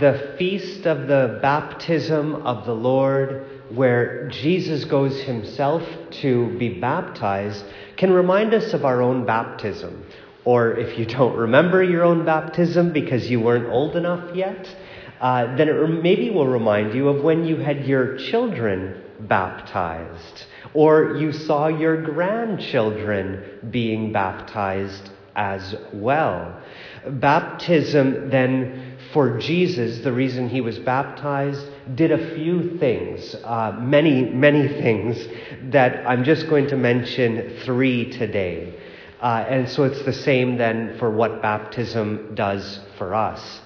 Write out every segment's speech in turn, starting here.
the feast of the baptism of the Lord, where Jesus goes himself to be baptized, can remind us of our own baptism. Or if you don't remember your own baptism because you weren't old enough yet, uh, then it maybe will remind you of when you had your children baptized, or you saw your grandchildren being baptized as well. Baptism, then, for Jesus, the reason he was baptized, did a few things, uh, many, many things, that I'm just going to mention three today. Uh, and so it's the same then for what baptism does for us.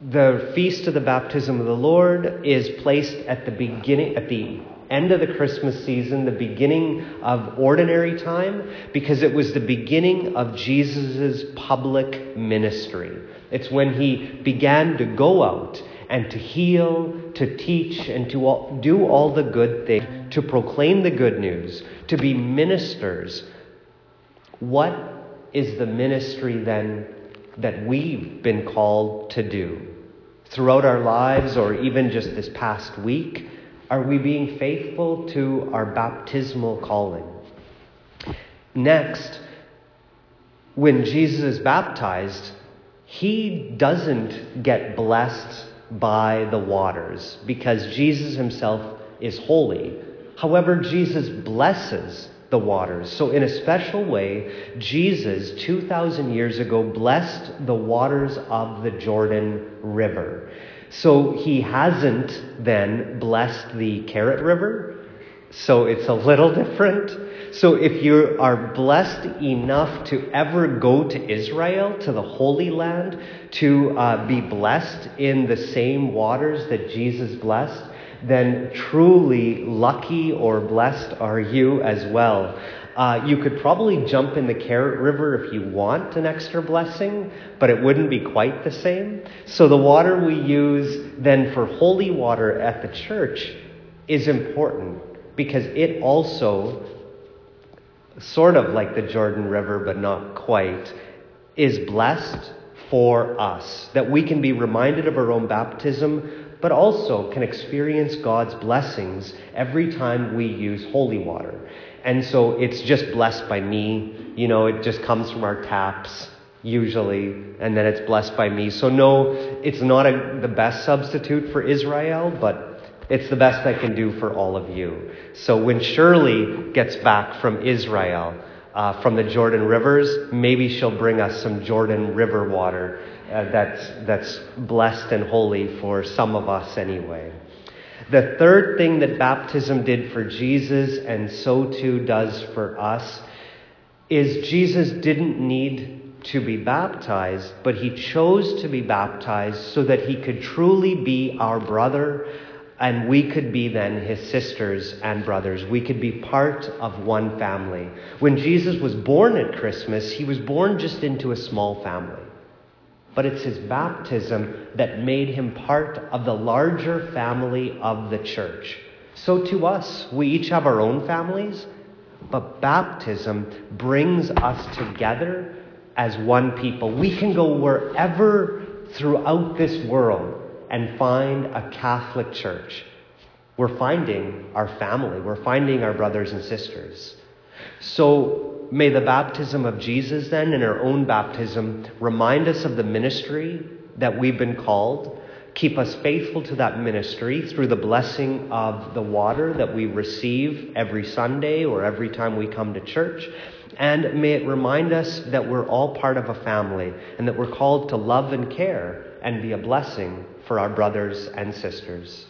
The feast of the baptism of the Lord is placed at the beginning, at the end of the Christmas season, the beginning of ordinary time, because it was the beginning of Jesus' public ministry. It's when he began to go out and to heal, to teach, and to all, do all the good things, to proclaim the good news, to be ministers what is the ministry then that we've been called to do? Throughout our lives, or even just this past week, are we being faithful to our baptismal calling? Next, when Jesus is baptized, he doesn't get blessed by the waters because Jesus himself is holy. However, Jesus blesses the waters. So, in a special way, Jesus, 2,000 years ago, blessed the waters of the Jordan River. So, he hasn't then blessed the carrot River. So, it's a little different. So, if you are blessed enough to ever go to Israel, to the Holy Land, to uh, be blessed in the same waters that Jesus blessed, then truly lucky or blessed are you as well. Uh, you could probably jump in the carrot River if you want an extra blessing, but it wouldn't be quite the same. So the water we use then for holy water at the church is important because it also, sort of like the Jordan River, but not quite, is blessed for us. That we can be reminded of our own baptism but also can experience God's blessings every time we use holy water. And so it's just blessed by me. You know, it just comes from our taps usually, and then it's blessed by me. So, no, it's not a, the best substitute for Israel, but it's the best I can do for all of you. So, when Shirley gets back from Israel, uh, from the Jordan rivers, maybe she'll bring us some Jordan River water uh, that's, that's blessed and holy for some of us anyway. The third thing that baptism did for Jesus, and so too does for us, is Jesus didn't need to be baptized, but he chose to be baptized so that he could truly be our brother and we could be then his sisters and brothers. We could be part of one family. When Jesus was born at Christmas, he was born just into a small family but it's his baptism that made him part of the larger family of the church. So to us, we each have our own families, but baptism brings us together as one people. We can go wherever throughout this world and find a Catholic church. We're finding our family, we're finding our brothers and sisters. So may the baptism of Jesus, then, and our own baptism, remind us of the ministry that we've been called. Keep us faithful to that ministry through the blessing of the water that we receive every Sunday or every time we come to church. And may it remind us that we're all part of a family and that we're called to love and care and be a blessing for our brothers and sisters.